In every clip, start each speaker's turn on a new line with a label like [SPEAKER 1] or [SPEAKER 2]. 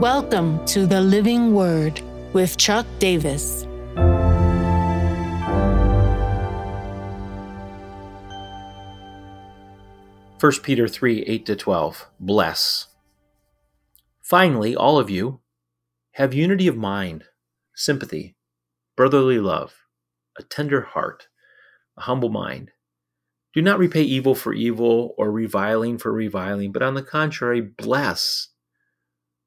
[SPEAKER 1] Welcome to the Living Word with Chuck Davis.
[SPEAKER 2] First Peter 3 8 to 12. Bless. Finally, all of you have unity of mind, sympathy, brotherly love, a tender heart, a humble mind. Do not repay evil for evil or reviling for reviling, but on the contrary, bless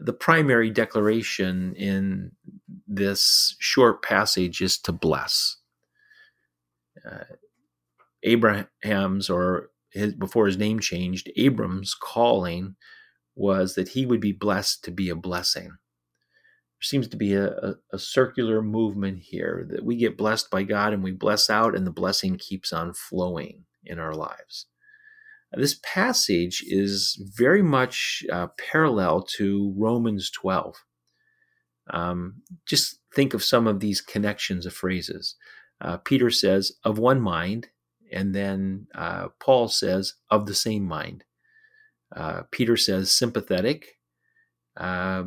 [SPEAKER 2] the primary declaration in this short passage is to bless. Uh, Abraham's, or his, before his name changed, Abram's calling was that he would be blessed to be a blessing. There seems to be a, a, a circular movement here that we get blessed by God and we bless out, and the blessing keeps on flowing in our lives. This passage is very much uh, parallel to Romans 12. Um, just think of some of these connections of phrases. Uh, Peter says, of one mind, and then uh, Paul says, of the same mind. Uh, Peter says, sympathetic. Uh,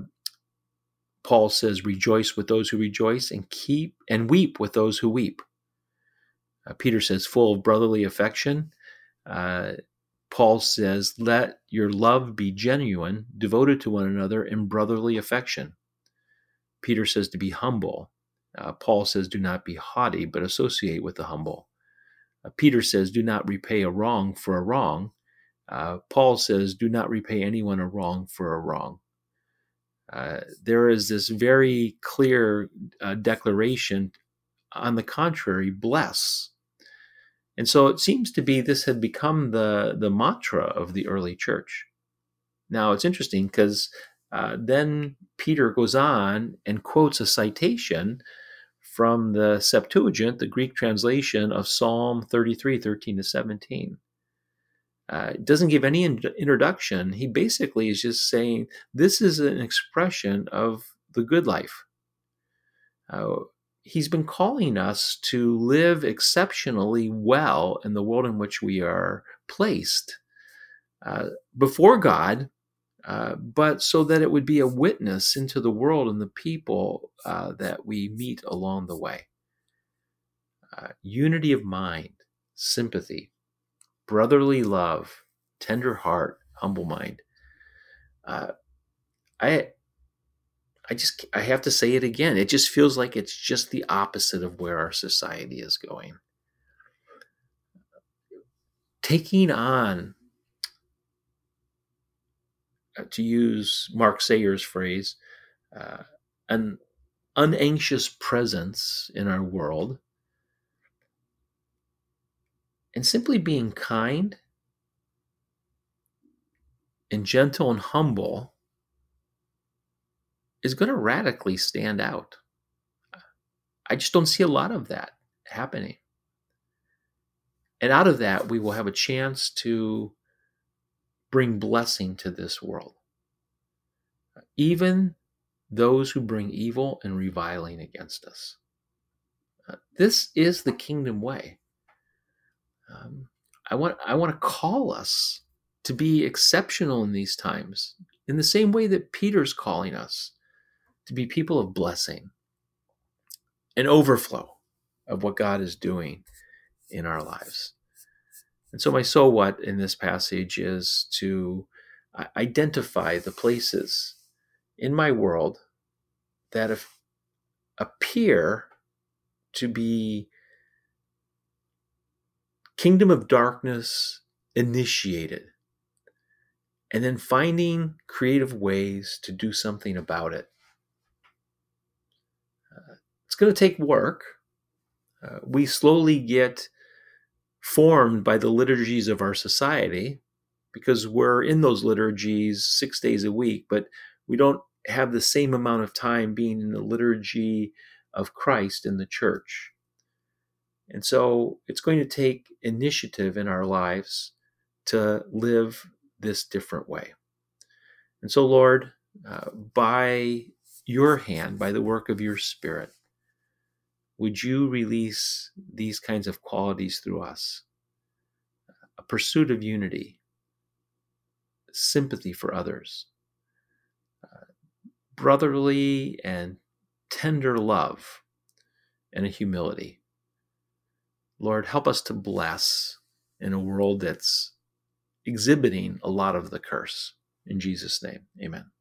[SPEAKER 2] Paul says, rejoice with those who rejoice and keep and weep with those who weep. Uh, Peter says, full of brotherly affection. Uh, Paul says, Let your love be genuine, devoted to one another in brotherly affection. Peter says to be humble. Uh, Paul says, Do not be haughty, but associate with the humble. Uh, Peter says, Do not repay a wrong for a wrong. Uh, Paul says, Do not repay anyone a wrong for a wrong. Uh, there is this very clear uh, declaration. On the contrary, bless. And so it seems to be this had become the, the mantra of the early church. Now it's interesting because uh, then Peter goes on and quotes a citation from the Septuagint, the Greek translation of Psalm 33, 13 to 17. Uh, doesn't give any in- introduction. He basically is just saying this is an expression of the good life. Uh, he's been calling us to live exceptionally well in the world in which we are placed uh, before God, uh, but so that it would be a witness into the world and the people uh, that we meet along the way. Uh, unity of mind, sympathy, brotherly love, tender heart, humble mind. Uh, I I just I have to say it again. It just feels like it's just the opposite of where our society is going. Taking on uh, to use Mark Sayers' phrase, uh, an unanxious presence in our world, and simply being kind and gentle and humble is going to radically stand out. I just don't see a lot of that happening. And out of that, we will have a chance to bring blessing to this world. Even those who bring evil and reviling against us. Uh, this is the kingdom way. Um, I want I want to call us to be exceptional in these times, in the same way that Peter's calling us to be people of blessing, an overflow of what God is doing in our lives. And so, my so what in this passage is to uh, identify the places in my world that appear to be kingdom of darkness initiated and then finding creative ways to do something about it it's going to take work. Uh, we slowly get formed by the liturgies of our society because we're in those liturgies six days a week, but we don't have the same amount of time being in the liturgy of Christ in the church. And so it's going to take initiative in our lives to live this different way. And so, Lord, uh, by your hand, by the work of your Spirit, would you release these kinds of qualities through us? A pursuit of unity, sympathy for others, uh, brotherly and tender love, and a humility. Lord, help us to bless in a world that's exhibiting a lot of the curse. In Jesus' name, amen.